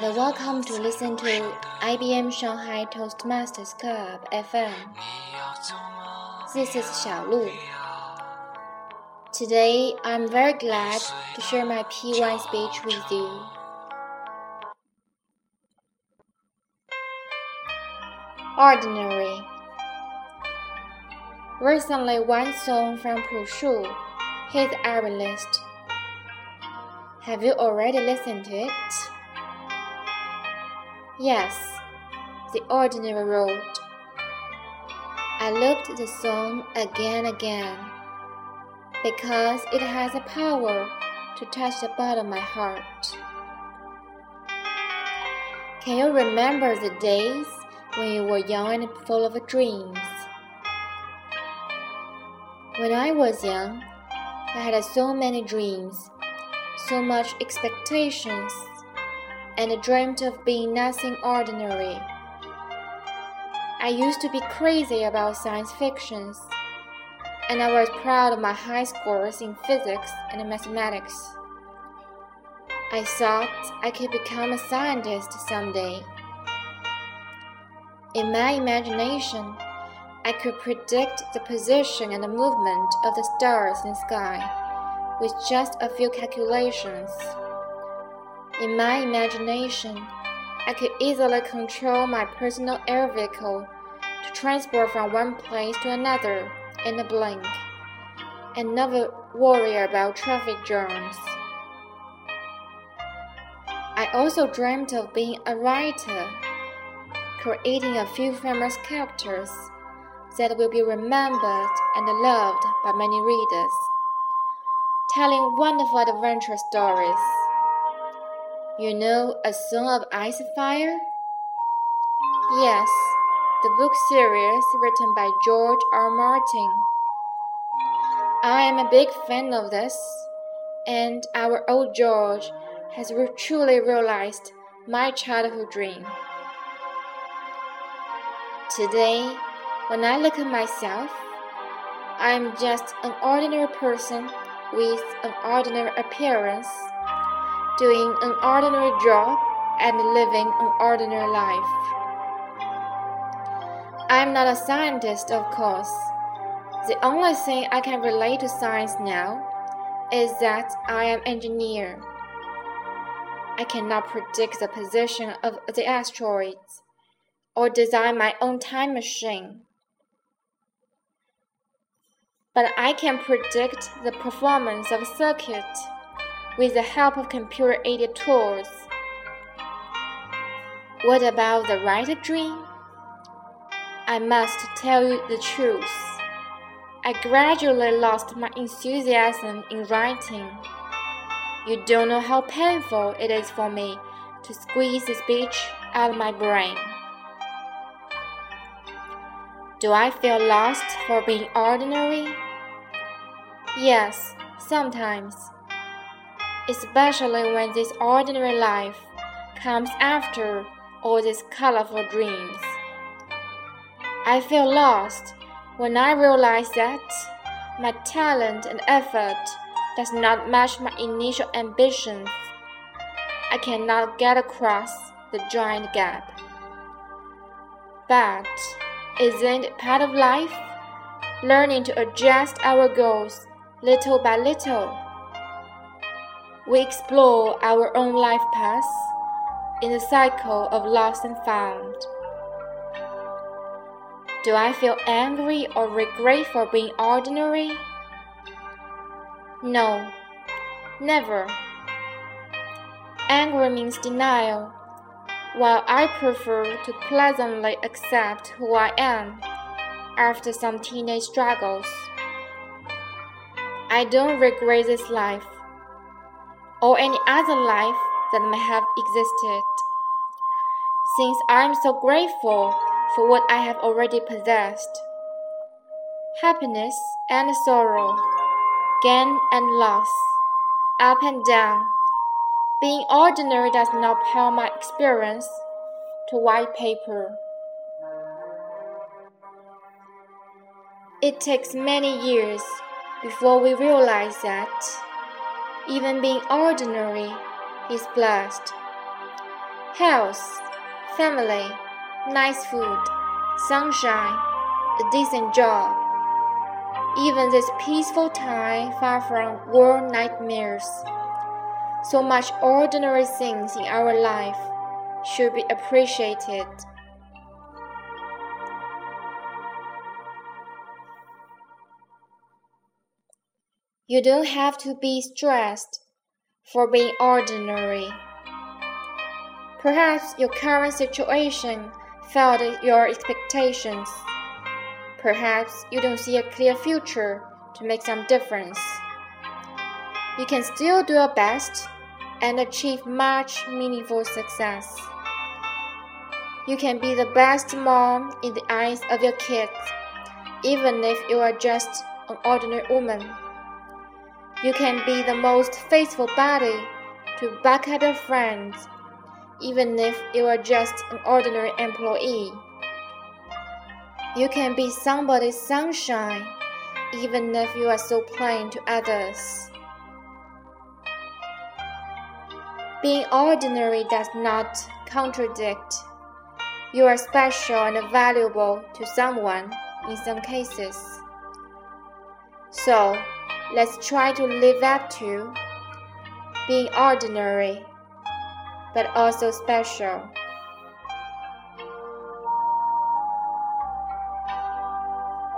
and welcome to listen to IBM Shanghai Toastmasters Club FM. This is Xiaolu. Today, I'm very glad to share my P1 speech with you. Ordinary. Recently, one song from Pu Shu hit our list. Have you already listened to it? Yes, The Ordinary Road. I looked the song again and again because it has a power to touch the bottom of my heart. Can you remember the days when you were young and full of dreams? When I was young, I had so many dreams, so much expectations and dreamt of being nothing ordinary. I used to be crazy about science fictions, and I was proud of my high scores in physics and mathematics. I thought I could become a scientist someday. In my imagination, I could predict the position and the movement of the stars in the sky with just a few calculations. In my imagination, I could easily control my personal air vehicle to transport from one place to another in a blink, and never worry about traffic jams. I also dreamt of being a writer, creating a few famous characters that will be remembered and loved by many readers, telling wonderful adventure stories. You know A Song of Ice and Fire? Yes, the book series written by George R. Martin. I am a big fan of this, and our old George has truly realized my childhood dream. Today, when I look at myself, I am just an ordinary person with an ordinary appearance doing an ordinary job and living an ordinary life. I'm not a scientist, of course. The only thing I can relate to science now is that I am engineer. I cannot predict the position of the asteroids or design my own time machine. But I can predict the performance of a circuit with the help of computer aided tools. What about the writer dream? I must tell you the truth. I gradually lost my enthusiasm in writing. You don't know how painful it is for me to squeeze the speech out of my brain. Do I feel lost for being ordinary? Yes, sometimes especially when this ordinary life comes after all these colorful dreams. I feel lost when I realize that my talent and effort does not match my initial ambitions. I cannot get across the giant gap. But isn't it part of life? Learning to adjust our goals little by little we explore our own life paths in the cycle of lost and found. Do I feel angry or regret for being ordinary? No, never. Anger means denial, while I prefer to pleasantly accept who I am after some teenage struggles. I don't regret this life or any other life that may have existed. Since I am so grateful for what I have already possessed happiness and sorrow, gain and loss, up and down. Being ordinary does not pale my experience to white paper. It takes many years before we realize that even being ordinary is blessed. health, family, nice food, sunshine, a decent job. Even this peaceful time far from war nightmares. So much ordinary things in our life should be appreciated. You don't have to be stressed for being ordinary. Perhaps your current situation failed your expectations. Perhaps you don't see a clear future to make some difference. You can still do your best and achieve much meaningful success. You can be the best mom in the eyes of your kids, even if you are just an ordinary woman. You can be the most faithful buddy to back at your friends, even if you are just an ordinary employee. You can be somebody's sunshine, even if you are so plain to others. Being ordinary does not contradict. You are special and valuable to someone in some cases. So, Let's try to live up to being ordinary, but also special.